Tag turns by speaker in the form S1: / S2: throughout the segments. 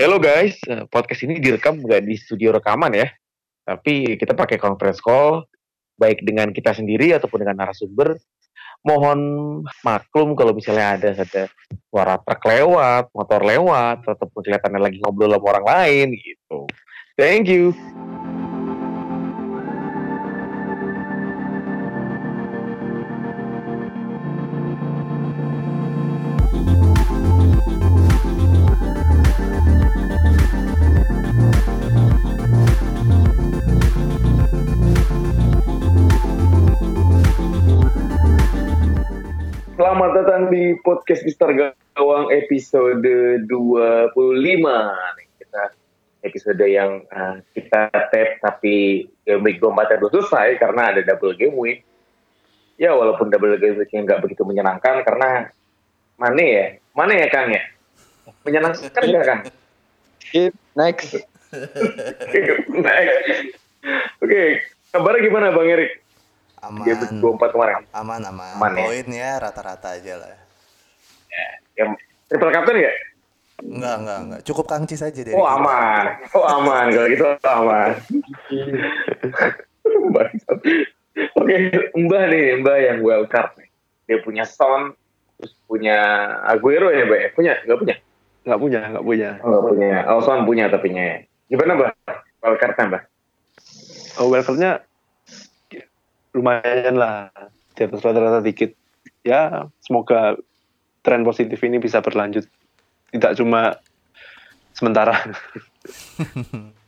S1: Hello guys, eh, podcast ini direkam nggak di studio rekaman ya, tapi kita pakai conference call, baik dengan kita sendiri ataupun dengan narasumber. Mohon maklum kalau misalnya ada ada suara truk lewat, motor lewat, ataupun kelihatannya lagi ngobrol sama orang lain gitu. Thank you. Selamat datang di podcast Mister Gawang episode 25. Nih, kita episode yang uh, kita tap tapi game week 24 belum selesai karena ada double game week. Ya walaupun double game week nggak begitu menyenangkan karena mana ya? Mana ya Kang ya? Menyenangkan nggak Kang?
S2: Skip, next.
S1: Next. Oke, kabarnya gimana Bang Erik?
S3: Aman
S1: Game week 24 kemarin.
S3: aman aman,
S1: Aman ya?
S3: poin ya rata-rata aja lah
S1: Yang triple captain ya?
S3: enggak enggak enggak cukup kangcis aja dari
S1: Oh
S3: kita.
S1: aman, oh aman kalau gitu aman. Oke, Mbah nih, Mbah yang wild card nih. Dia punya Son, terus punya Aguero ya, Mbak? ya? Punya? Nggak punya?
S2: Nggak punya, nggak punya.
S1: Oh, nggak punya. Oh, Son punya tapi nya. Gimana, Mbah? Wild card Mbah?
S2: Oh, welcome-nya lumayan lah. Di atas rata-rata dikit. Ya, semoga tren positif ini bisa berlanjut. Tidak cuma sementara.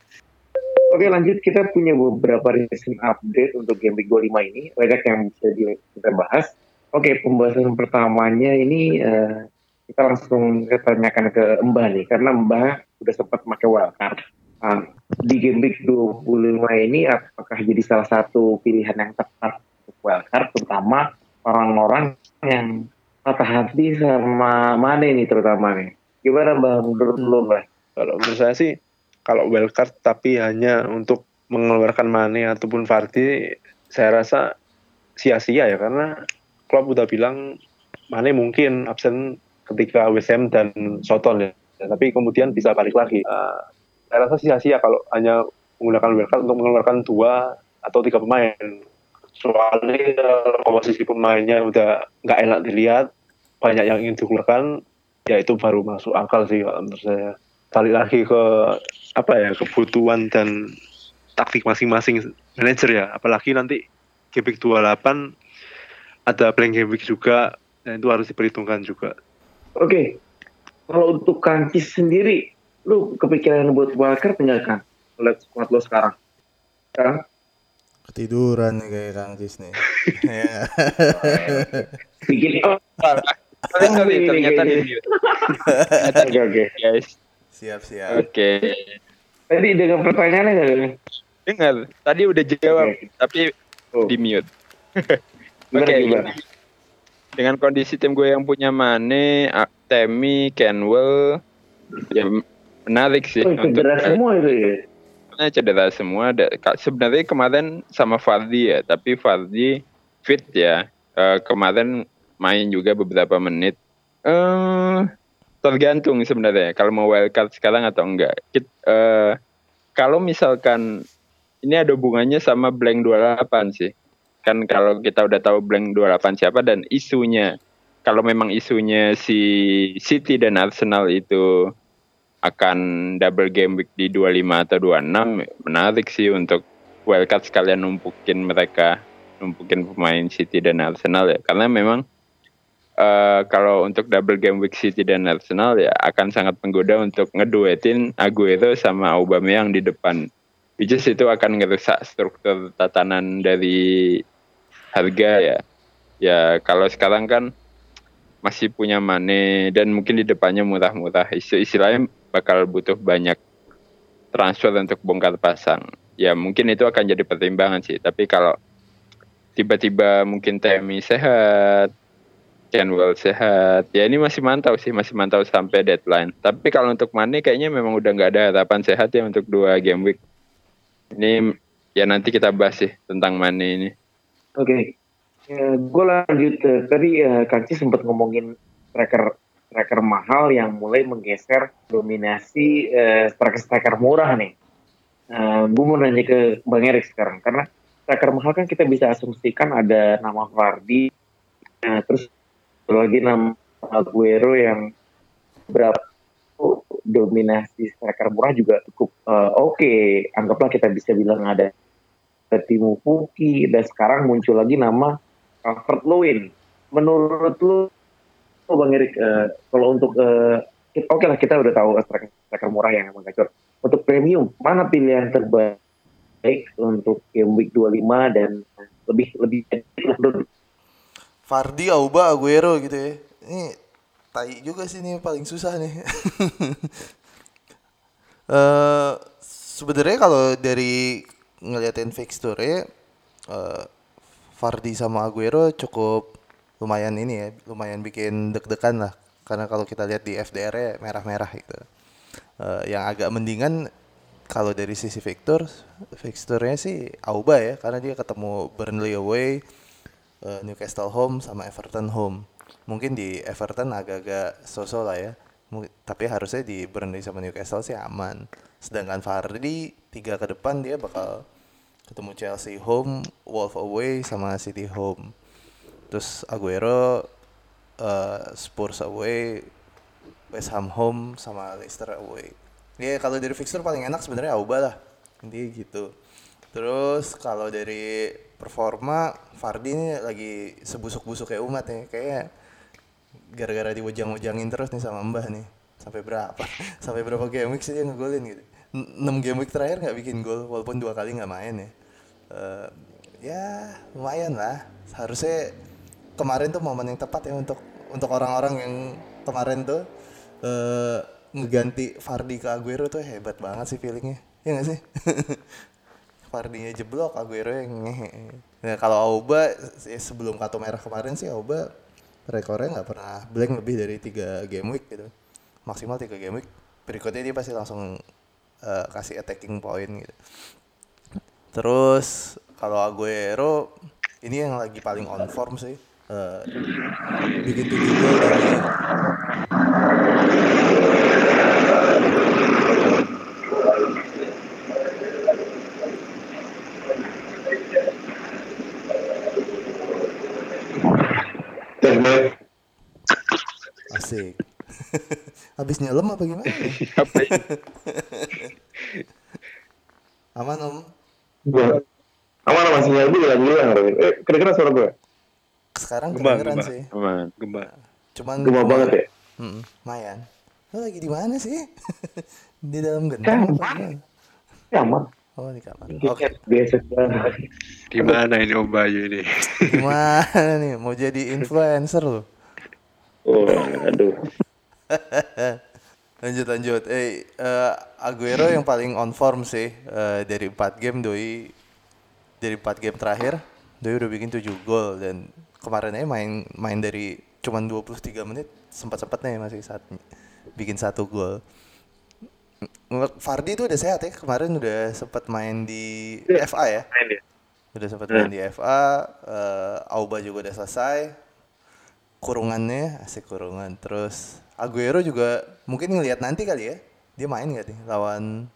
S1: Oke, lanjut. Kita punya beberapa recent update untuk Game Week 25 ini. Banyak yang bisa kita bahas. Oke, pembahasan pertamanya ini eh, kita langsung tanyakan ke Mbah nih. Karena Mbah udah sempat pakai wildcard. Ah, di Game Week 25 ini apakah jadi salah satu pilihan yang tepat untuk wildcard, terutama orang-orang yang patah hati sama Mane nih terutama nih. Gimana Mbah menurut lo Mbah?
S2: Kalau menurut saya sih, kalau wildcard tapi hanya untuk mengeluarkan Mane ataupun Vardy, saya rasa sia-sia ya. Karena Klopp udah bilang Mane mungkin absen ketika West Ham dan Soton ya. Tapi kemudian bisa balik lagi. Eh, saya rasa sia-sia kalau hanya menggunakan wildcard untuk mengeluarkan dua atau tiga pemain. Soalnya komposisi pemainnya udah nggak enak dilihat, banyak yang ingin dikeluarkan, ya itu baru masuk akal sih kalau menurut saya. Balik lagi ke apa ya kebutuhan dan taktik masing-masing manajer ya. Apalagi nanti week 28 ada blank game juga, dan itu harus diperhitungkan juga.
S1: Oke, kalau untuk Kancis sendiri, lu kepikiran buat wildcard enggak kan? Lihat squad lo sekarang. Sekarang
S3: ketiduran nih kayak kangcis nih Ya.
S1: bikin oh,
S2: Sorry, sorry, ternyata di mute.
S1: Oke, oke.
S2: Guys,
S3: siap siap
S2: oke.
S1: Tadi dengan pertanyaannya nggak?
S2: Dengar, tadi udah jawab,
S1: Oke.
S2: tapi
S1: Oh,
S2: di mute. Oke,
S1: gimana?
S2: dengan kondisi tim gue yang punya Mane, Temi, Kenwell, ya menarik sih.
S1: Oh, cedera semua itu ya?
S2: Karena cedera semua. Sebenarnya kemarin sama Fardi ya, tapi Fardi fit ya. Eh, kemarin main juga beberapa menit. Eh tergantung sebenarnya kalau mau wildcard sekarang atau enggak. Kit- eh, kalau misalkan ini ada hubungannya sama blank 28 sih. Kan kalau kita udah tahu blank 28 siapa dan isunya. Kalau memang isunya si City dan Arsenal itu akan double game week di 25 atau 26 menarik sih untuk wildcard sekalian numpukin mereka numpukin pemain City dan Arsenal ya. Karena memang eh, kalau untuk double game week City dan Arsenal ya akan sangat menggoda untuk ngeduetin Aguero sama Aubameyang di depan. Which is itu akan ngerusak struktur tatanan dari harga ya. Ya kalau sekarang kan masih punya Mane dan mungkin di depannya murah-murah. Istilahnya bakal butuh banyak transfer untuk bongkar pasang. Ya mungkin itu akan jadi pertimbangan sih. Tapi kalau tiba-tiba mungkin Temi sehat, Kenwell sehat, ya ini masih mantau sih, masih mantau sampai deadline. Tapi kalau untuk Mane kayaknya memang udah nggak ada harapan sehat ya untuk dua game week. Ini ya nanti kita bahas sih tentang Mane ini.
S1: Oke. Ya, gue lanjut. eh, tadi uh, Kancis sempat ngomongin striker striker mahal yang mulai menggeser dominasi uh, striker-striker murah nih. Uh, gue mau nanya ke Bang Erik sekarang karena striker mahal kan kita bisa asumsikan ada nama Vardy, uh, terus lagi nama Aguero yang berapa dominasi striker murah juga cukup uh, oke. Okay. Anggaplah kita bisa bilang ada Timo Puki dan sekarang muncul lagi nama Alfred Lewin. Menurut lu, oh Bang Erik, uh, kalau untuk uh, oke okay lah kita udah tahu striker, striker murah yang emang gacor. Untuk premium, mana pilihan terbaik untuk game week 25 dan lebih lebih
S3: Fardi, Auba, Aguero gitu ya. Ini tai juga sih ini paling susah nih. uh, sebenarnya kalau dari ngeliatin fixture uh, Fardi sama Aguero cukup lumayan ini ya, lumayan bikin deg-degan lah. Karena kalau kita lihat di FDR ya merah-merah gitu. Uh, yang agak mendingan kalau dari sisi Victor, fixturenya sih Auba ya, karena dia ketemu Burnley away, uh, Newcastle home sama Everton home. Mungkin di Everton agak-agak sosok lah ya. M tapi harusnya di Burnley sama Newcastle sih aman. Sedangkan Fardi tiga ke depan dia bakal ketemu Chelsea home, Wolf away sama City home. Terus Aguero uh, Spurs away, West Ham home sama Leicester away. Ya yeah, kalau dari fixture paling enak sebenarnya Auba lah. Intinya gitu. Terus kalau dari performa Fardi ini lagi sebusuk-busuk kayak umat ya. Kayak gara-gara diwejang-wejangin terus nih sama Mbah nih. Sampai berapa? Sampai berapa game week sih dia ngegolin gitu. 6 game week terakhir nggak bikin gol walaupun dua kali nggak main ya uh, ya lumayan lah harusnya kemarin tuh momen yang tepat ya untuk untuk orang-orang yang kemarin tuh uh, ngeganti Fardi ke Aguero tuh hebat banget sih feelingnya. Ya gak sih? Fardinya jeblok Aguero yang ngehe. Nah kalau Auba ya sebelum kartu merah kemarin sih Auba rekornya nggak pernah blank lebih dari tiga game week gitu. Maksimal tiga game week. Berikutnya dia pasti langsung uh, kasih attacking point gitu. Terus kalau Aguero ini yang lagi paling on form sih. Uh, bikin tujuh gol dari Asik. Habis nyelam apa gimana? apa ya? Aman om?
S1: Gua. Aman aman sinyal gue hilang hilang. Eh kedengeran suara gue?
S3: Sekarang kedengeran sih.
S2: Aman. Gemba.
S1: Cuman gemba banget ya.
S3: Hmm, Mayan. Lo lagi di mana sih? di dalam gendang
S1: apa Kamar.
S3: Oh di kamar.
S1: Oke. Okay. Biasa
S2: Di mana ini Om Bayu ini?
S3: Gimana nih? Mau jadi influencer lo?
S1: Oh, aduh.
S3: lanjut lanjut. Eh uh, Aguero yang paling on form sih uh, dari 4 game doi dari 4 game terakhir doi udah bikin 7 gol dan kemarin aja main main dari cuman 23 menit sempat-sempatnya masih saat bikin satu gol. Fardi itu udah sehat ya kemarin udah sempat main di yeah. FA ya. Main dia. Udah sempat yeah. main di FA, uh, Auba juga udah selesai. Kurungannya asik kurungan terus Aguero juga mungkin ngelihat nanti kali ya. Dia main gak nih lawan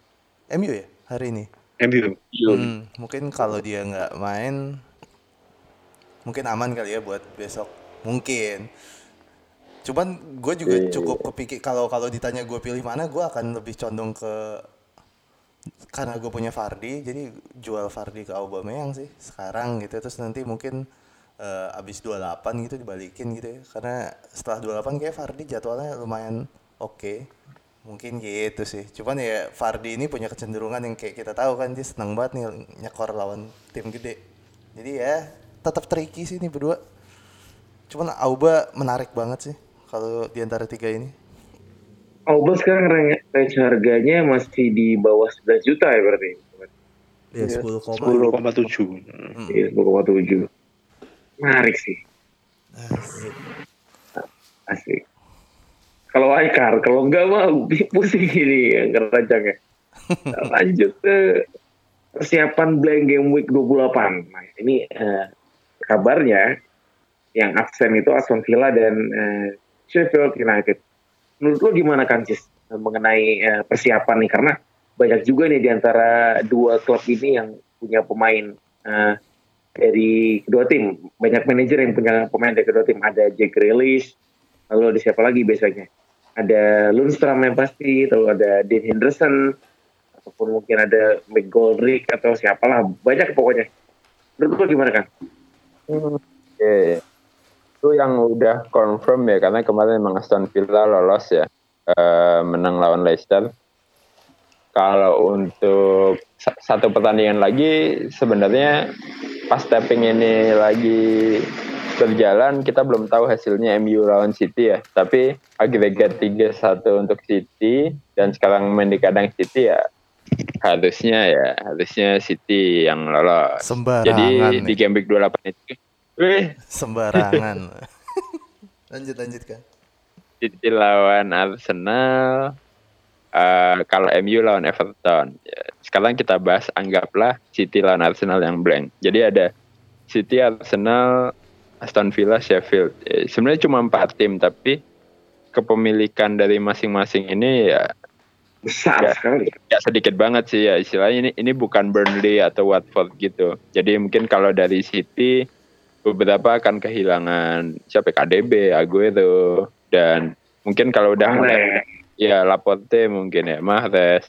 S3: MU ya hari ini?
S2: MU.
S3: Hmm, mungkin kalau dia nggak main mungkin aman kali ya buat besok. Mungkin. Cuman gue juga yeah. Iya, cukup iya. kepikir kalau kalau ditanya gue pilih mana, gue akan lebih condong ke karena gue punya Fardi, jadi jual Fardi ke Aubameyang sih sekarang gitu. Terus nanti mungkin uh, abis 28 gitu dibalikin gitu ya karena setelah 28 kayak Fardi jadwalnya lumayan oke okay. mungkin gitu sih cuman ya Fardi ini punya kecenderungan yang kayak kita tahu kan dia senang banget nih nyekor lawan tim gede jadi ya tetap tricky sih ini berdua. Cuman Auba menarik banget sih kalau di antara tiga ini.
S1: Auba sekarang range harganya masih di bawah 11 juta ya berarti?
S3: Ya, 10,7.
S1: 10,7. Iya, 10,7 menarik sih. Asik, asik. kalau Aikar kalau enggak mah pusing ini yang keranjangnya lanjut ke persiapan blank game week 28 nah ini uh, kabarnya yang absen itu Aston Villa dan uh, Sheffield United menurut lo gimana kan Cis mengenai uh, persiapan nih karena banyak juga nih di antara dua klub ini yang punya pemain uh, dari kedua tim. Banyak manajer yang punya pemain dari kedua tim. Ada Jack Grealish, lalu ada siapa lagi biasanya? Ada Lundstrom yang pasti, atau ada Dean Henderson, ataupun mungkin ada McGoldrick atau siapalah. Banyak pokoknya. Menurut lo gimana kan?
S2: Hmm, okay. Itu yang udah confirm ya, karena kemarin memang Aston Villa lolos ya. Uh, menang lawan Leicester kalau untuk satu pertandingan lagi sebenarnya pas tapping ini lagi berjalan kita belum tahu hasilnya MU lawan City ya tapi agregat 3-1 untuk City dan sekarang main di kandang City ya harusnya ya harusnya City yang lolos
S3: sembarangan
S2: jadi
S3: nih.
S2: di game week 28 itu
S3: wih sembarangan lanjut lanjut kan
S2: City lawan Arsenal uh, kalau MU lawan Everton. Ya, sekarang kita bahas anggaplah City lawan Arsenal yang blank. Jadi ada City, Arsenal, Aston Villa, Sheffield. Ya, sebenarnya cuma empat tim, tapi kepemilikan dari masing-masing ini ya
S1: besar ya, sekali.
S2: Ya sedikit banget sih ya istilahnya ini ini bukan Burnley atau Watford gitu. Jadi mungkin kalau dari City beberapa akan kehilangan siapa KDB, Aguero dan mungkin kalau udah mulai ya Laporte mungkin ya Mahrez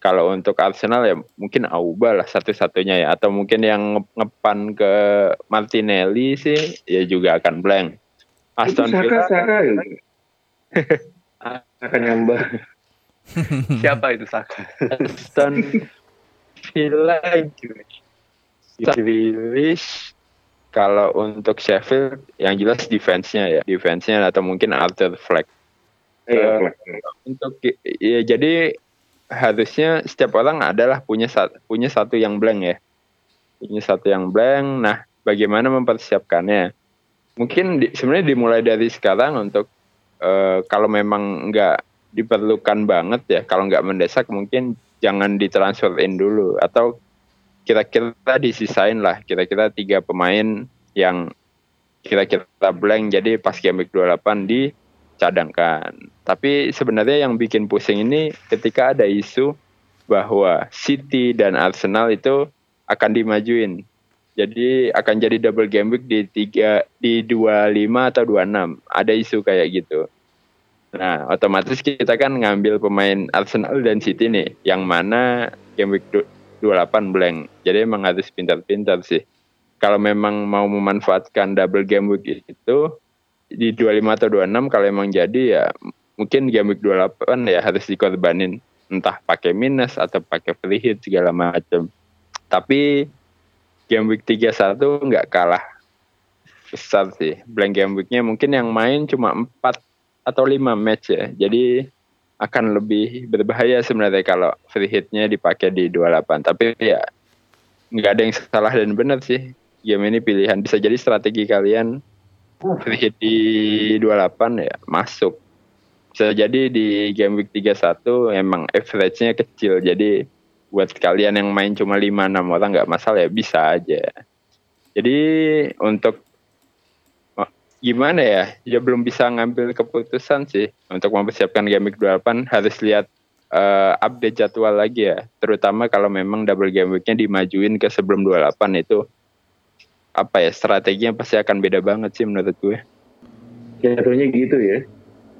S2: kalau untuk Arsenal ya mungkin Auba lah satu-satunya ya atau mungkin yang ngepan ke Martinelli sih ya juga akan blank
S1: Aston Villa Saka gitu. Saka nyambah
S4: siapa itu Saka?
S2: Aston Villa Grealish kalau untuk Sheffield yang jelas defense-nya ya. Defense-nya atau mungkin Arthur Fleck. Uh, untuk ya jadi harusnya setiap orang adalah punya satu punya satu yang blank ya. Punya satu yang blank. Nah bagaimana mempersiapkannya? Mungkin di, sebenarnya dimulai dari sekarang untuk uh, kalau memang nggak diperlukan banget ya kalau nggak mendesak mungkin jangan ditransferin dulu atau kira-kira disisain lah kira-kira tiga pemain yang kira-kira blank jadi pas game week 28 di cadangkan. Tapi sebenarnya yang bikin pusing ini ketika ada isu bahwa City dan Arsenal itu akan dimajuin. Jadi akan jadi double game week di tiga di 25 atau 26. Ada isu kayak gitu. Nah, otomatis kita kan ngambil pemain Arsenal dan City nih, yang mana game week 28 blank. Jadi emang harus pintar-pintar sih. Kalau memang mau memanfaatkan double game week itu, di 25 atau 26 kalau emang jadi ya mungkin game week 28 ya harus dikorbanin entah pakai minus atau pakai free hit segala macam. Tapi game week 31 nggak kalah besar sih. Blank game weeknya mungkin yang main cuma 4 atau 5 match ya. Jadi akan lebih berbahaya sebenarnya kalau free hitnya dipakai di 28. Tapi ya nggak ada yang salah dan benar sih. Game ini pilihan bisa jadi strategi kalian free hit di 28 ya masuk. Bisa jadi di game week 31 emang average-nya kecil. Jadi buat kalian yang main cuma 5 6 orang nggak masalah ya bisa aja. Jadi untuk gimana ya? Ya belum bisa ngambil keputusan sih untuk mempersiapkan game week 28 harus lihat uh, update jadwal lagi ya. Terutama kalau memang double game week-nya dimajuin ke sebelum 28 itu apa ya strateginya pasti akan beda banget sih menurut gue.
S1: Jatuhnya gitu ya.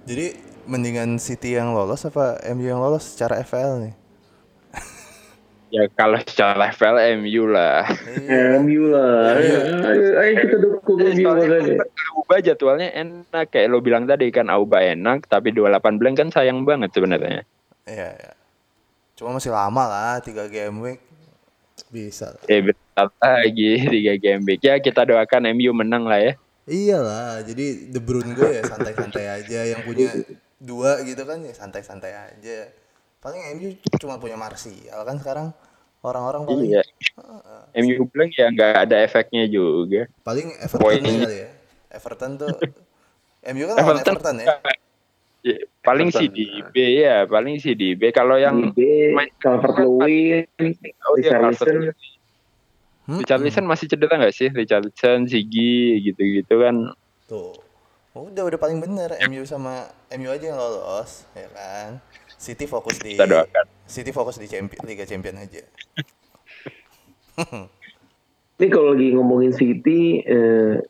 S3: Jadi mendingan City yang lolos apa MU yang lolos secara FL nih?
S2: Ya kalau secara FL MU lah.
S1: MU lah. Ayo, kita dukung MU makanya.
S2: Auba jadwalnya enak kayak lo bilang tadi kan Auba enak tapi 28 blank kan sayang banget sebenarnya.
S3: Iya, ya. Cuma masih lama lah, tiga game week. Bisa.
S2: Eh bentar lagi tiga game week ya kita doakan MU menang lah ya.
S3: Iyalah, jadi De Bruyne gue ya santai-santai aja yang punya dua gitu kan ya santai-santai aja. Paling MU cuma punya Martial kan sekarang orang-orang paling
S2: Iya. MU blank ya nggak ada efeknya juga.
S3: paling Everton
S2: Poinnya.
S3: kali ya. Everton tuh MU kan
S2: Everton,
S3: Everton ya.
S2: Ya, paling sih di B ya, paling sih di B. Kalau yang
S1: B,
S2: main-
S1: Calvert Lewin,
S2: oh iya,
S1: Richarlison.
S3: Hmm,
S2: Richarlison masih cedera nggak sih? Richarlison, Sigi gitu-gitu kan.
S3: Tuh. Udah udah paling bener MU sama MU aja yang lolos ya kan. City fokus di
S2: Kita doakan.
S3: City fokus di champion, Liga Champion aja.
S1: Ini kalau lagi ngomongin City, eh,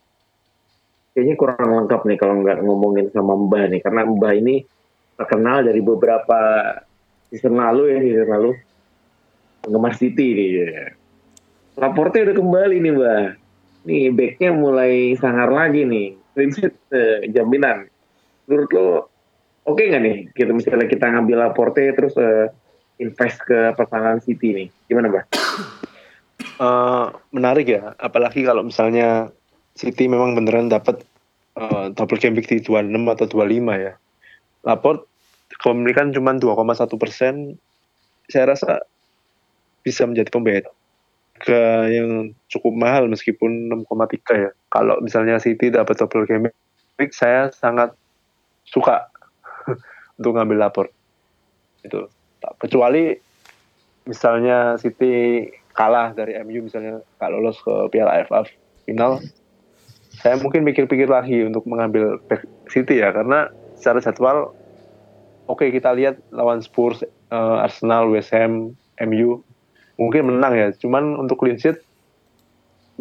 S1: kayaknya kurang lengkap nih kalau nggak ngomongin sama Mbah nih, karena Mbah ini terkenal dari beberapa season lalu ya, season lalu penggemar City nih. ya. Laportnya udah kembali nih Mbah. Nih backnya mulai sangar lagi nih, clean sheet eh, jaminan. Menurut lo oke nggak nih kita misalnya kita ngambil Laporte terus eh, invest ke pertahanan City nih, gimana Mbah?
S5: Eh, menarik ya, apalagi kalau misalnya City memang beneran dapat eh, double game di 26 atau 25 ya. Laport kepemilikan cuma 2,1 persen, saya rasa bisa menjadi pembeda ke yang cukup mahal meskipun 6,3 ya. Kalau misalnya City dapat double game week, saya sangat suka untuk ngambil lapor. Itu. Kecuali misalnya City kalah dari MU misalnya nggak lolos ke Piala AFF final, saya mungkin pikir-pikir lagi untuk mengambil back City ya karena secara jadwal oke kita lihat lawan Spurs, eh, Arsenal, West Ham, MU mungkin menang ya. Cuman untuk clean sheet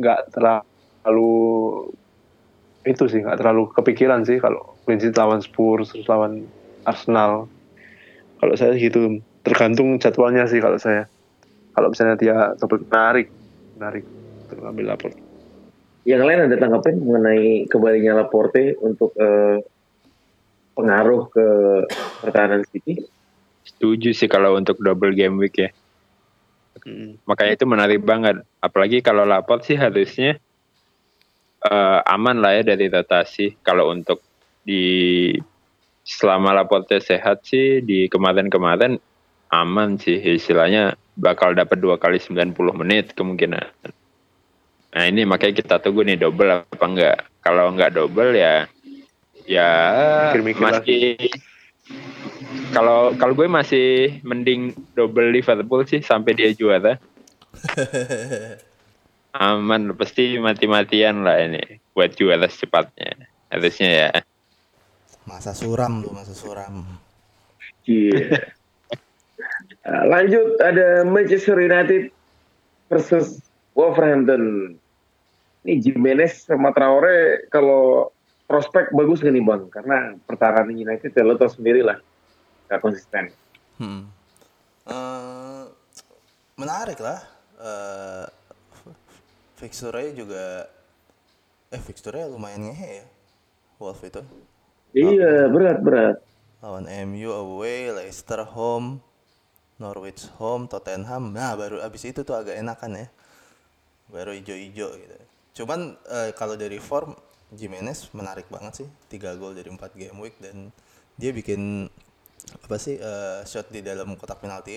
S5: nggak terlalu itu sih nggak terlalu kepikiran sih kalau clean sheet lawan Spurs terus lawan Arsenal. Kalau saya gitu tergantung jadwalnya sih kalau saya. Kalau misalnya dia double menarik, menarik untuk ngambil lapor.
S1: Yang lain ada tanggapan mengenai kembalinya Laporte untuk eh, pengaruh ke pertahanan City?
S2: Setuju sih kalau untuk double game week ya. Makanya itu menarik banget. Apalagi kalau lapor sih harusnya eh, aman lah ya dari rotasi. Kalau untuk di selama lapornya sehat sih di kemarin-kemarin aman sih istilahnya bakal dapat dua kali 90 menit kemungkinan. Nah ini makanya kita tunggu nih double apa enggak. Kalau enggak double ya ya
S5: Mikir-mikir
S2: masih kalau kalau gue masih mending double Liverpool sih sampai dia juara. Aman pasti mati-matian lah ini buat juara secepatnya. Harusnya ya.
S3: Masa suram tuh, masa suram.
S1: Iya. Nah, lanjut ada Manchester United versus Wolverhampton. Ini Jimenez sama Traore kalau prospek bagus gak nih bang? Karena pertahanan United ya lo tau sendiri lah. Gak konsisten.
S3: Hmm. Eh, menarik lah. Eh fixture juga eh fixture lumayan ngehe ya. Wolf itu.
S1: Iya berat-berat.
S3: Lawan MU away, Leicester home, Norwich home, Tottenham. Nah, baru abis itu tuh agak enakan ya. Baru ijo-ijo gitu. Cuman eh, kalau dari form Jimenez menarik banget sih. 3 gol dari 4 game week dan dia bikin apa sih eh, shot di dalam kotak penalti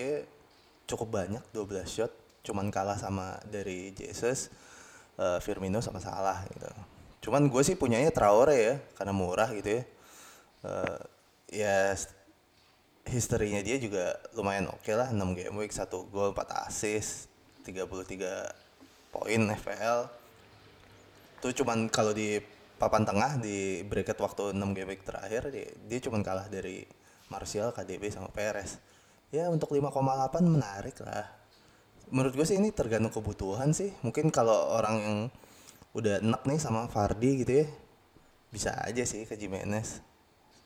S3: cukup banyak 12 shot cuman kalah sama dari Jesus eh, Firmino sama Salah gitu cuman gue sih punyanya Traore ya karena murah gitu ya Eh, ya historinya dia juga lumayan oke lah 6 game week 1 gol 4 assist 33 poin FPL itu cuman kalau di papan tengah di bracket waktu 6 game week terakhir dia, dia cuman kalah dari Martial, KDB sama Perez. Ya untuk 5,8 menarik lah. Menurut gue sih ini tergantung kebutuhan sih. Mungkin kalau orang yang udah enak nih sama Fardi gitu ya, bisa aja sih ke Jimenez.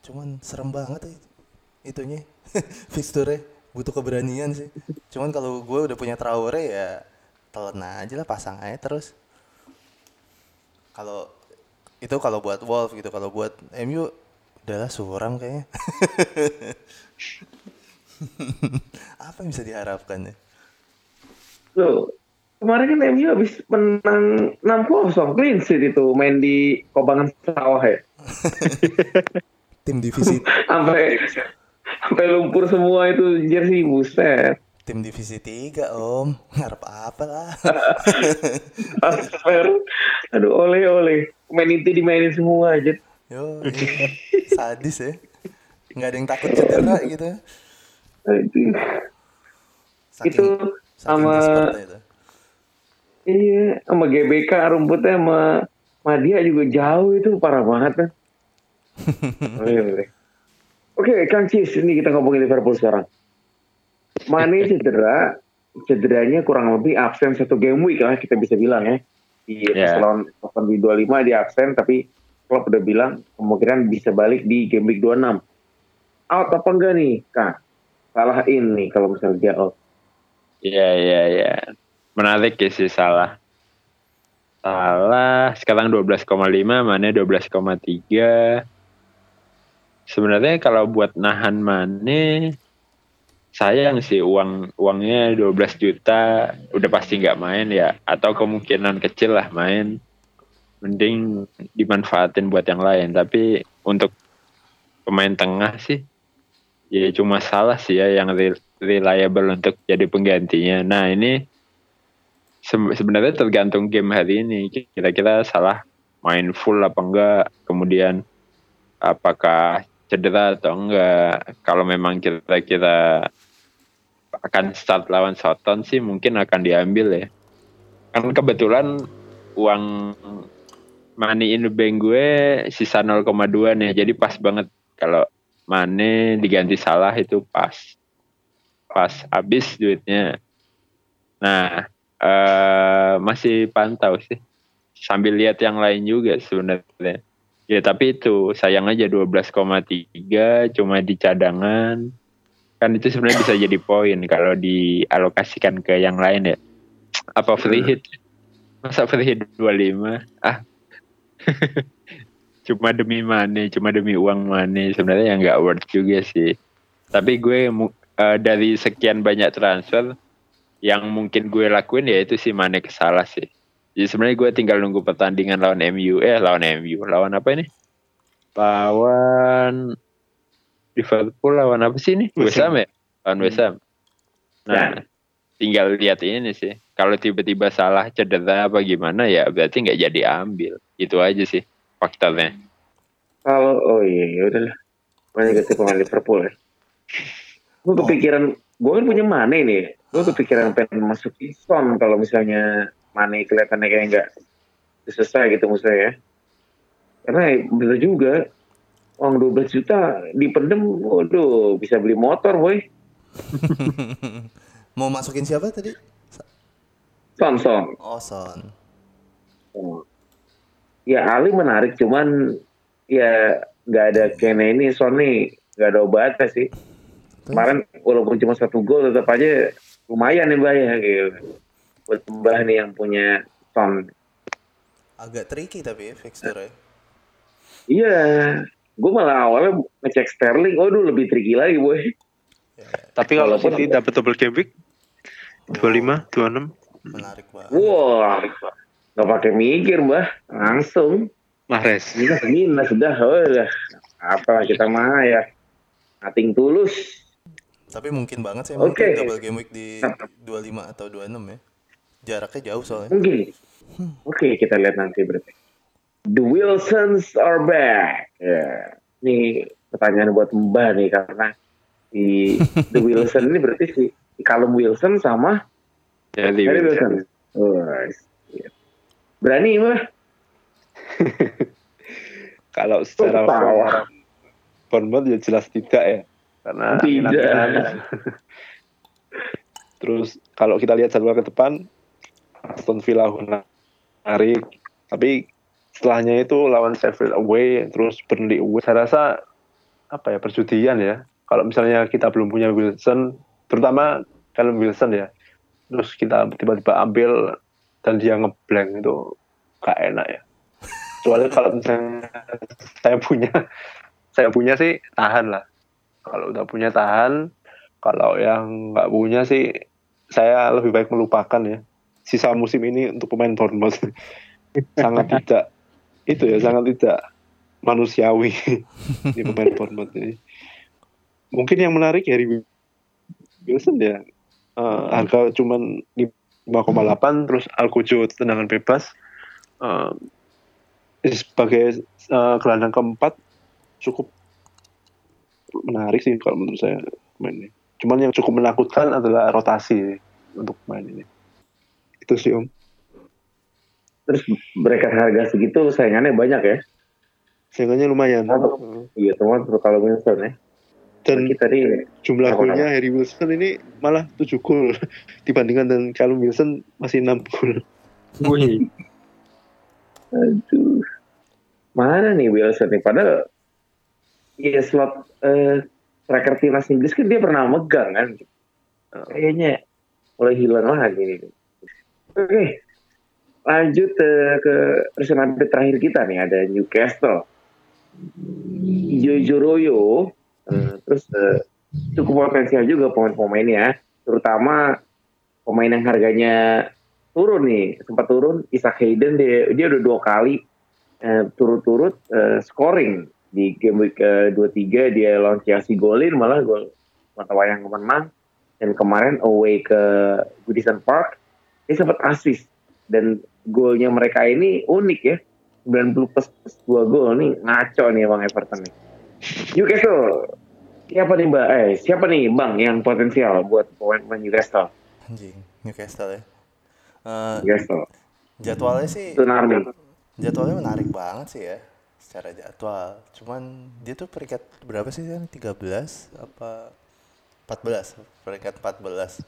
S3: Cuman serem banget ya itunya fixture butuh keberanian sih. Cuman kalau gue udah punya Traore ya telan aja lah pasang aja terus kalau itu kalau buat Wolf gitu kalau buat MU udahlah suram kayaknya apa yang bisa diharapkan ya
S1: Loh, kemarin kan MU habis menang 6-0 clean sheet itu main di Kobangan Sawah ya.
S3: tim divisi
S1: Sampai sampai lumpur semua itu jersey buset.
S3: tim divisi 3 om ngarep apa lah
S1: Transfer. Aduh oleh oleh. Main inti dimainin semua aja.
S3: yo iya. sadis ya nggak ada yang takut cedera gitu
S1: Aduh.
S3: saking,
S1: Itu sama-
S3: itu
S1: Iya, sama GBK rumputnya sama Madia juga jauh itu parah banget kan. Oh, iya, iya. Oke, Kang Cis, ini kita ngomongin Liverpool sekarang. Mane cedera, cederanya kurang lebih absen satu game week lah kita bisa bilang ya. Di
S2: Ya.
S1: lawan Open di 25 dia absen, tapi Klopp udah bilang kemungkinan bisa balik di game week 26. Out apa enggak nih, Kang? Salah ini kalau misalnya dia out.
S2: Iya iya iya. Menarik ya sih salah. Salah sekarang 12,5 Mane 12,3. Sebenarnya kalau buat nahan Mane sayang sih uang uangnya 12 juta udah pasti nggak main ya atau kemungkinan kecil lah main mending dimanfaatin buat yang lain tapi untuk pemain tengah sih ya cuma salah sih ya yang re- reliable untuk jadi penggantinya. Nah ini se- sebenarnya tergantung game hari ini. Kira-kira salah main full apa enggak, kemudian apakah cedera atau enggak. Kalau memang kira-kira akan start lawan Soton sih mungkin akan diambil ya. Kan kebetulan uang money in the bank gue sisa 0,2 nih. Jadi pas banget kalau Mane diganti salah itu pas pas habis duitnya nah eh masih pantau sih sambil lihat yang lain juga sebenarnya ya tapi itu sayang aja 12,3 cuma di cadangan. Kan itu sebenarnya bisa jadi poin kalau dialokasikan ke yang lain ya. Apa free hit? Masa free hit 25 ah. Cuma demi money, cuma demi uang money sebenarnya yang nggak worth juga sih. Tapi gue eh, dari sekian banyak transfer yang mungkin gue lakuin ya itu si Mane kesalah sih. Jadi sebenarnya gue tinggal nunggu pertandingan lawan MU eh lawan MU lawan apa ini? Lawan Liverpool lawan apa sih ini? West
S5: Ham.
S2: Ya? Lawan West Ham. Nah, tinggal lihat ini sih. Kalau tiba-tiba salah cedera apa gimana ya berarti nggak jadi ambil. Itu aja sih faktornya.
S1: Kalau oh iya ya udahlah. Banyak ganti pemain Liverpool ya. Gue kepikiran, gue kan punya Mane nih. Gue kepikiran pengen masuk Son kalau misalnya Mane kelihatannya kayak nggak selesai gitu maksudnya ya. Karena bener juga uang 12 juta dipendem, waduh bisa beli motor boy.
S3: Mau masukin siapa tadi?
S1: Son Son.
S3: Oh, Son.
S1: Oh. Ya Ali menarik cuman ya nggak ada Kene ini Son nih nggak ada obatnya sih. Kemarin walaupun cuma satu gol tetap aja lumayan nih mbak ya gitu. Buat mbah nih yang punya Son.
S3: Agak tricky tapi ya fixture ya.
S1: Iya, gue malah awalnya ngecek Sterling, waduh lebih tricky lagi boy.
S5: Tapi kalau City dapat double game week 25, 26
S3: Menarik banget.
S1: Wah, nggak pakai mikir mbah, langsung
S5: Mahrez.
S1: minus minus sudah, oh, udah apa kita mah ya, nating tulus.
S3: Tapi mungkin banget sih
S1: Oke.
S3: mungkin double game week di 25 atau 26 ya. Jaraknya jauh soalnya.
S1: Mungkin. Oke, kita lihat nanti berarti. The Wilsons are back. Ya. Ini pertanyaan buat Mbak nih karena si The Wilson ini berarti si, si Callum Wilson sama
S2: Jadi
S1: Harry Wilson. Oh, iya. Berani Mbak?
S5: Kalau secara
S1: Ketawa.
S5: form Bournemouth ya jelas tidak ya. Karena
S1: Tidak.
S5: Terus kalau kita lihat jadwal ke depan Aston Villa menarik tapi setelahnya itu lawan Sheffield away terus Burnley away. Saya rasa apa ya perjudian ya. Kalau misalnya kita belum punya Wilson terutama kalau Wilson ya. Terus kita tiba-tiba ambil dan dia ngeblank itu gak enak ya. Kecuali kalau misalnya saya punya saya punya sih tahan lah. Kalau udah punya tahan kalau yang nggak punya sih saya lebih baik melupakan ya sisa musim ini untuk pemain Bournemouth sangat tidak itu ya sangat tidak manusiawi di pemain Bournemouth ini mungkin yang menarik Harry Wilson ya Eh, harga cuman 5,8 terus Alcujo tendangan bebas Eh, sebagai eh, gelandang keempat cukup menarik sih kalau menurut saya mainnya. Cuman yang cukup menakutkan adalah rotasi untuk main ini. Itu sih om.
S1: Terus mereka harga segitu saingannya banyak ya.
S5: Saingannya lumayan.
S1: Iya, teman kalau Wilson ya.
S5: Dan
S1: kita tadi
S5: jumlah golnya Harry Wilson ini malah 7 gol dibandingkan dengan Callum Wilson masih 6 gol.
S2: Wih,
S1: Aduh. Mana nih Wilson nih? Padahal ya slot eh, striker timnas Inggris kan dia pernah megang kan. Kayaknya mulai hilang lagi nih. Oke. Lanjut eh, ke update terakhir kita nih. Ada Newcastle. Jojo Royo eh, terus eh, cukup potensial juga pemain-pemainnya terutama pemain yang harganya turun nih sempat turun. Isaac Hayden dia dia udah dua kali eh, turut-turut eh, scoring di game week ke 23 dia lawan Chelsea golin malah gol mata wayang menang dan kemarin away ke Goodison Park dia sempat assist dan golnya mereka ini unik ya 90 plus, plus 2 gol nih ngaco nih Bang Everton nih Newcastle siapa nih Mbak eh siapa nih Bang yang potensial buat pemain-pemain Newcastle
S3: Anjing, Newcastle ya. Eh,
S1: Newcastle
S3: jadwalnya sih
S1: itu Narmi
S3: jadwalnya menarik banget sih ya secara jadwal. Cuman dia tuh peringkat berapa sih kan? 13 apa 14? Peringkat 14.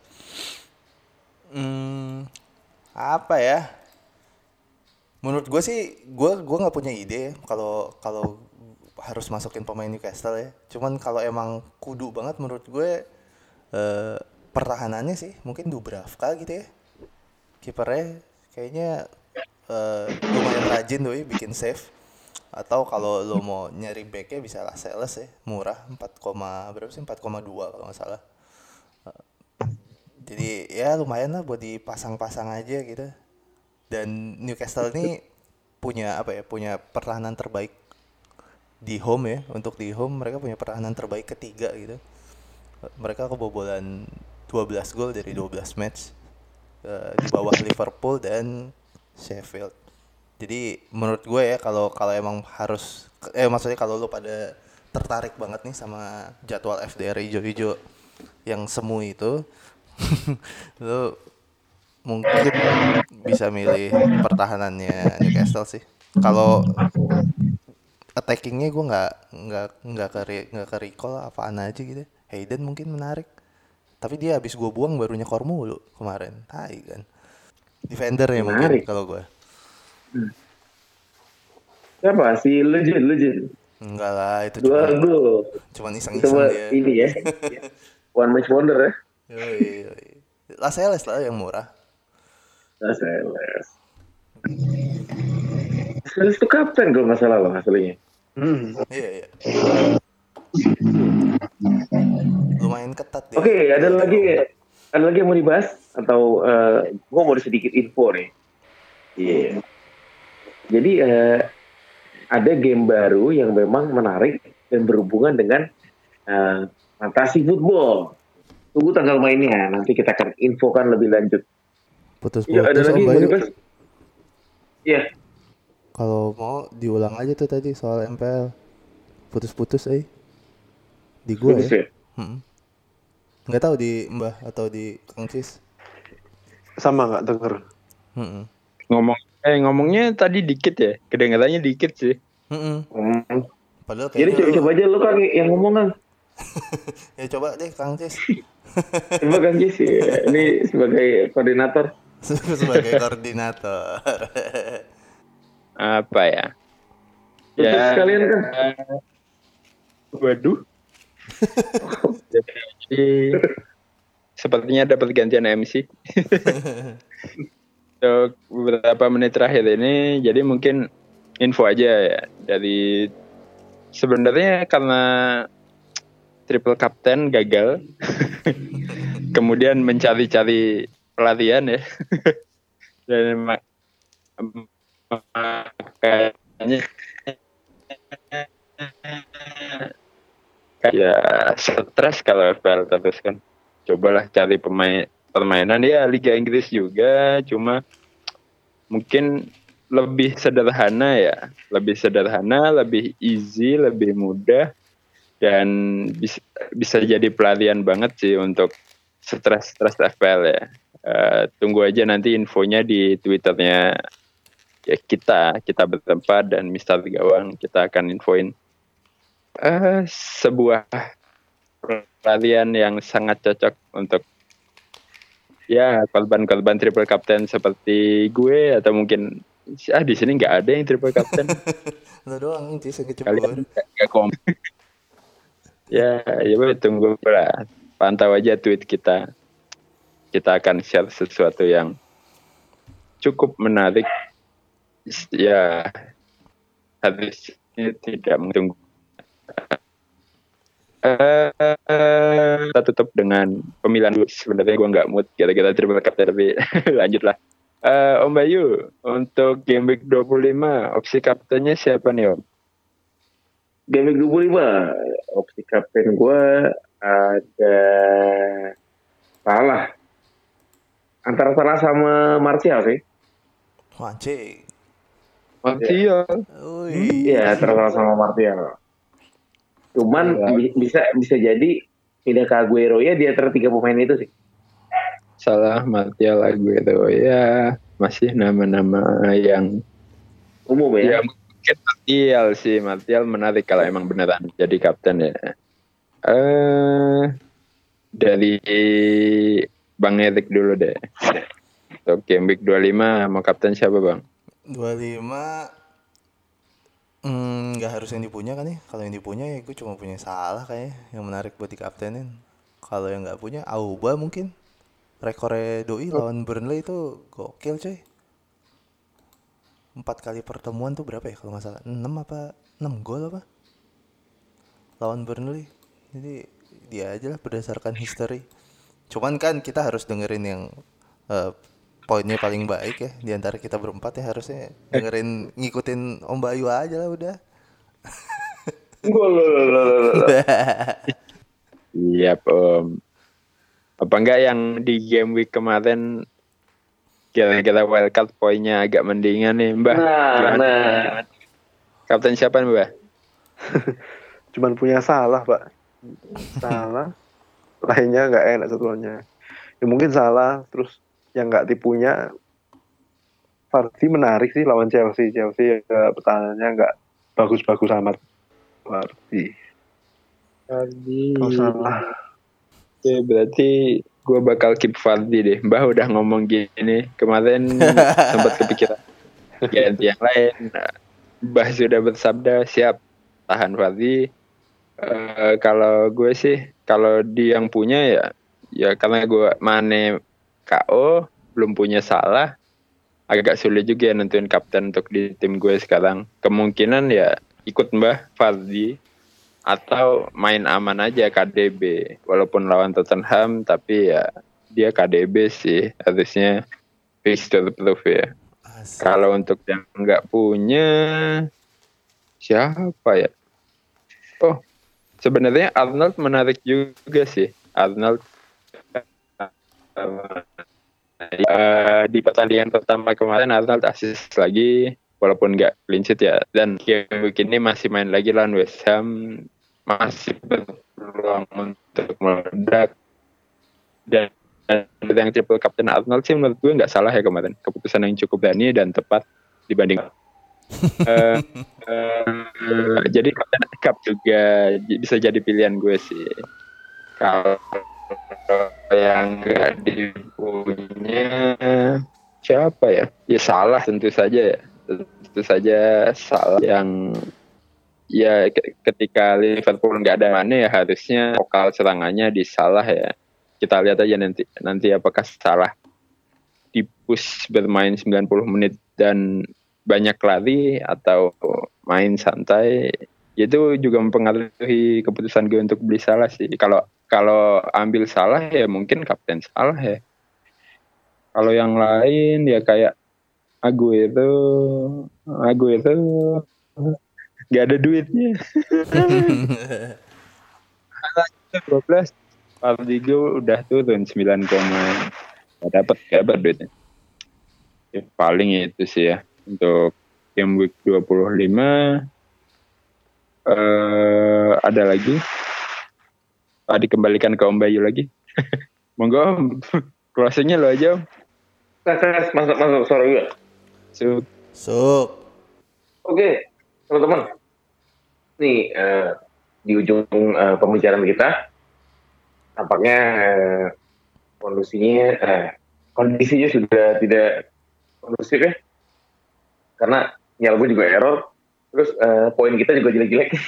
S3: Hmm, apa ya? Menurut gue sih, gue gua nggak punya ide kalau kalau harus masukin pemain Newcastle ya. Cuman kalau emang kudu banget menurut gue eh, pertahanannya sih mungkin Dubravka gitu ya. Kipernya kayaknya eh, lumayan rajin tuh ya bikin save. Atau kalau lo mau nyari backnya bisa lah sales ya, murah 4, berapa sih 4,2 kalau nggak salah. Jadi ya lumayan lah buat dipasang-pasang aja gitu. Dan Newcastle ini punya apa ya? Punya pertahanan terbaik di home ya. Untuk di home mereka punya pertahanan terbaik ketiga gitu. Mereka kebobolan 12 gol dari 12 match eh, di bawah Liverpool dan Sheffield. Jadi menurut gue ya kalau kalau emang harus eh maksudnya kalau lu pada tertarik banget nih sama jadwal FDR hijau-hijau yang semu itu lu mungkin bisa milih pertahanannya Newcastle sih. Kalau attackingnya gue nggak nggak nggak ke nggak ke recall apaan aja gitu. Hayden mungkin menarik. Tapi dia habis gue buang baru nyekor mulu kemarin. Tai kan. Defender ya mungkin kalau gue.
S1: siapa si legend legend
S3: Enggak lah itu
S1: dua
S3: cuma cuman iseng-iseng dia.
S1: ini ya one match wonder ya
S3: Yoi, yoi. Lascelles lah yang murah.
S1: Nah, Sales. Sales itu kapten kalau nggak salah loh hasilnya.
S5: Hmm.
S3: Iya iya. Lumayan ketat dia.
S1: Oke, ada lagi ada lagi yang mau dibahas atau eh gua mau sedikit info nih. Iya. Jadi eh, ada game baru yang memang menarik dan berhubungan dengan eh, fantasi football. Tunggu tanggal mainnya, nanti kita akan infokan lebih lanjut.
S3: Putus-putus
S1: Iya, ada lagi
S3: Om
S1: yang mau
S3: Bayu.
S1: Iya,
S3: Kalau mau diulang aja tuh tadi soal MPL. Putus-putus eh. Di gua
S1: bagus
S3: ya.
S1: ya.
S3: Hmm. Nggak tahu di Mbah atau di Kang Cis.
S5: Sama nggak denger.
S3: Hmm.
S2: ngomong eh ngomongnya tadi dikit ya, kedengarannya dikit sih.
S3: Hmm.
S1: Hmm.
S3: Padahal
S1: Jadi coba,
S3: lu-
S1: coba aja lo kan yang ngomong kan.
S3: ya coba deh Kang Cis
S1: Coba kan Jis ya. Ini sebagai koordinator.
S3: sebagai koordinator.
S2: Apa ya?
S1: Terus sekalian kan.
S2: eh, Waduh. Jadi sepertinya dapat gantian MC. Untuk beberapa menit terakhir ini, jadi mungkin info aja ya dari sebenarnya karena triple captain gagal, kemudian mencari-cari pelatihan ya, dan ma- makanya kayak stres kalau FPL terus kan. Cobalah cari pemain permainan. Ya Liga Inggris juga cuma mungkin lebih sederhana ya. Lebih sederhana lebih easy lebih mudah dan bisa bisa jadi pelarian banget sih untuk stres stres FPL ya. Eh, tunggu aja nanti infonya di twitternya ya kita kita bertempat dan Mister Gawang kita akan infoin. Eh sebuah peralihan yang sangat cocok untuk ya korban-korban triple captain seperti gue atau mungkin ah di sini nggak ada yang triple captain.
S3: Lo doang sih sakit
S2: kalian nggak kom ya ya boleh tunggu lah pantau aja tweet kita kita akan share sesuatu yang cukup menarik ya harusnya tidak menunggu Eh, kita tutup dengan pemilihan. Sebenarnya gue nggak mood gara-gara triple captain tapi lanjutlah. Eh, Om Bayu, untuk game week 25, opsi kaptennya siapa nih Om?
S1: Game week 25, opsi kapten gue ada salah. Antara salah sama Martial sih.
S3: Mancing.
S2: Martial.
S1: Iya, antara salah sama Martial. Cuman
S2: Iya.
S1: bi- bisa bisa jadi pindah ke Aguero ya di antara tiga pemain itu sih.
S2: Salah Martial Aguero ya masih nama-nama yang
S1: Umum
S2: ya
S1: ya.
S2: Mungkin Martial sih Martial menarik kalau emang beneran jadi kapten ya. Eh dari Bang Erik dulu deh. Untuk game week 25 mau kapten siapa Bang?
S3: 25 Hmm, nggak harus yang dipunya kan ya? Kalau yang dipunya ya gue cuma punya salah kayaknya yang menarik buat dikaptenin. Kalau yang nggak punya, Auba mungkin. Rekornya Doi lawan Burnley itu gokil coy. Empat kali pertemuan tuh berapa ya kalau nggak salah? 6 apa? 6 gol apa? Lawan Burnley. Jadi dia aja lah berdasarkan history. Cuman kan kita harus dengerin yang eh, poinnya paling baik ya di antara kita berempat ya harusnya dengerin ngikutin Om Bayu aja lah udah.
S2: Iya Om. Apa enggak yang di game week kemarin kira-kira wildcard poinnya agak mendingan nih Mbah?
S1: Nah,
S2: Gimana?
S1: nah.
S2: Kapten siapa nih Mbah?
S5: Cuman punya salah, Pak. Salah. Lainnya nggak enak satuannya. Ya mungkin salah, terus yang nggak tipunya Fardi menarik sih lawan Chelsea. Chelsea ya, pertahanannya nggak bagus-bagus amat. Fardi. Kalau salah.
S2: Oke, berarti gue bakal keep Fardi deh. Mbah udah ngomong gini kemarin sempat kepikiran ganti yang lain. Mbah sudah bersabda siap tahan Fardi. Eh, kalau gue sih kalau di yang punya ya ya karena gue Mane KO belum punya salah agak sulit juga ya nentuin kapten untuk di tim gue sekarang. Kemungkinan ya ikut Mbah Fardi atau main aman aja KDB walaupun lawan Tottenham tapi ya dia KDB sih. Harusnya fixture proof ya.
S3: Asik.
S2: kalau untuk yang nggak punya siapa ya? Oh sebenarnya Arnold menarik juga sih. Arnold eh, di pertandingan pertama kemarin Arnold assist lagi walaupun nggak clean sheet ya. Dan game week ini masih main lagi lawan West Ham. Masih berpeluang untuk meledak. Dan dan yang triple captain Arnold sih menurut gue nggak salah ya kemarin. Keputusan yang cukup berani dan tepat dibanding Eh, eh, jadi captain cup juga bisa jadi pilihan gue sih. Kalau yang nggak dipunya siapa ya? Ya salah tentu saja ya tentu saja salah yang ya ke- ketika Liverpool nggak ada Mane ya harusnya vokal serangannya di salah ya. Kita lihat aja nanti nanti apakah salah. Di push bermain 90 menit dan banyak lari atau main santai itu juga mempengaruhi keputusan gue untuk beli salah sih. Kalau kalau ambil salah ya mungkin kapten salah ya. Kalau yang lain ya kayak Aguero Aguero. Nggak ada duitnya. 12 Fardigo udah turun 9 koma. Nggak dapat dapat duitnya. Ya, paling itu sih ya untuk game week 25 eh ada lagi? Ah, dikembalikan ke Om Bayu lagi. Monggo closingnya lo aja Om.
S1: Nah, masuk masuk suara gue.
S2: So,
S3: Suk.
S1: Oke, teman-teman. Nih, eh, di ujung eh, pembicaraan kita, tampaknya eh, kondisinya, eh, kondisinya sudah tidak kondusif ya. Karena nyala gue juga error, terus eh, poin kita juga jelek-jelek.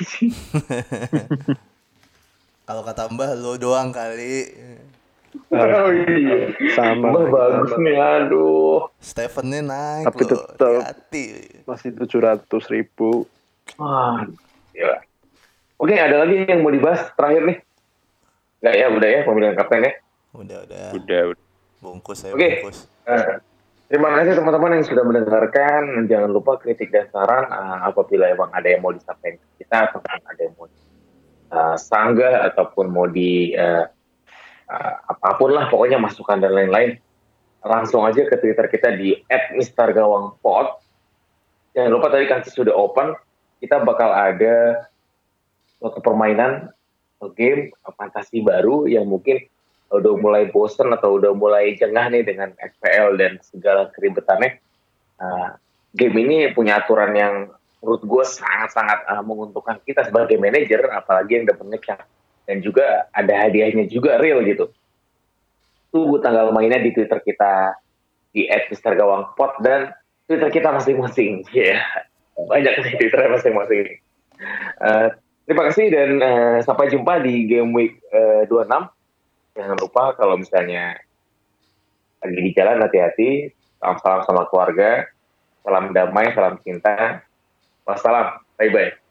S3: Kalau kata Mbah lo doang kali.
S1: Oh iya,
S5: sama
S1: Wah, bagus nih, aduh.
S3: Stephennya naik
S5: Tapi
S3: loh.
S5: tetep.
S3: Hati-hati.
S5: masih tujuh ratus ribu
S1: Wah, gila. Oke, ada lagi yang mau dibahas terakhir nih? Enggak ya, udah ya pemilihan kapten ya.
S3: Udah, udah.
S2: Udah, udah.
S3: Bungkus ya,
S1: Oke.
S3: bungkus.
S1: Eh, terima kasih teman-teman yang sudah mendengarkan. Jangan lupa kritik dan saran eh, apabila emang ada yang mau disampaikan ke kita atau ada yang mau eh, sanggah ataupun mau di eh, eh, apa pun lah pokoknya masukan dan lain-lain. Langsung aja ke Twitter kita di @mistergawangpod. Jangan lupa tadi kan sudah open. Kita bakal ada suatu permainan game fantasi baru yang mungkin udah mulai bosen atau udah mulai jengah nih dengan FPL dan segala keribetannya. Uh, game ini punya aturan yang menurut gue sangat-sangat uh, menguntungkan kita sebagai manajer, apalagi yang dapat ngecap. Dan juga ada hadiahnya juga real gitu. Tunggu tanggal mainnya di Twitter kita di @mistergawangpot dan Twitter kita masing-masing. Ya, banyak sih Twitter masing-masing. Uh, terima kasih dan uh, sampai jumpa di game week uh, 26 jangan lupa kalau misalnya lagi di jalan hati-hati. Salam salam sama keluarga. Salam damai salam cinta. Wassalam. Bye bye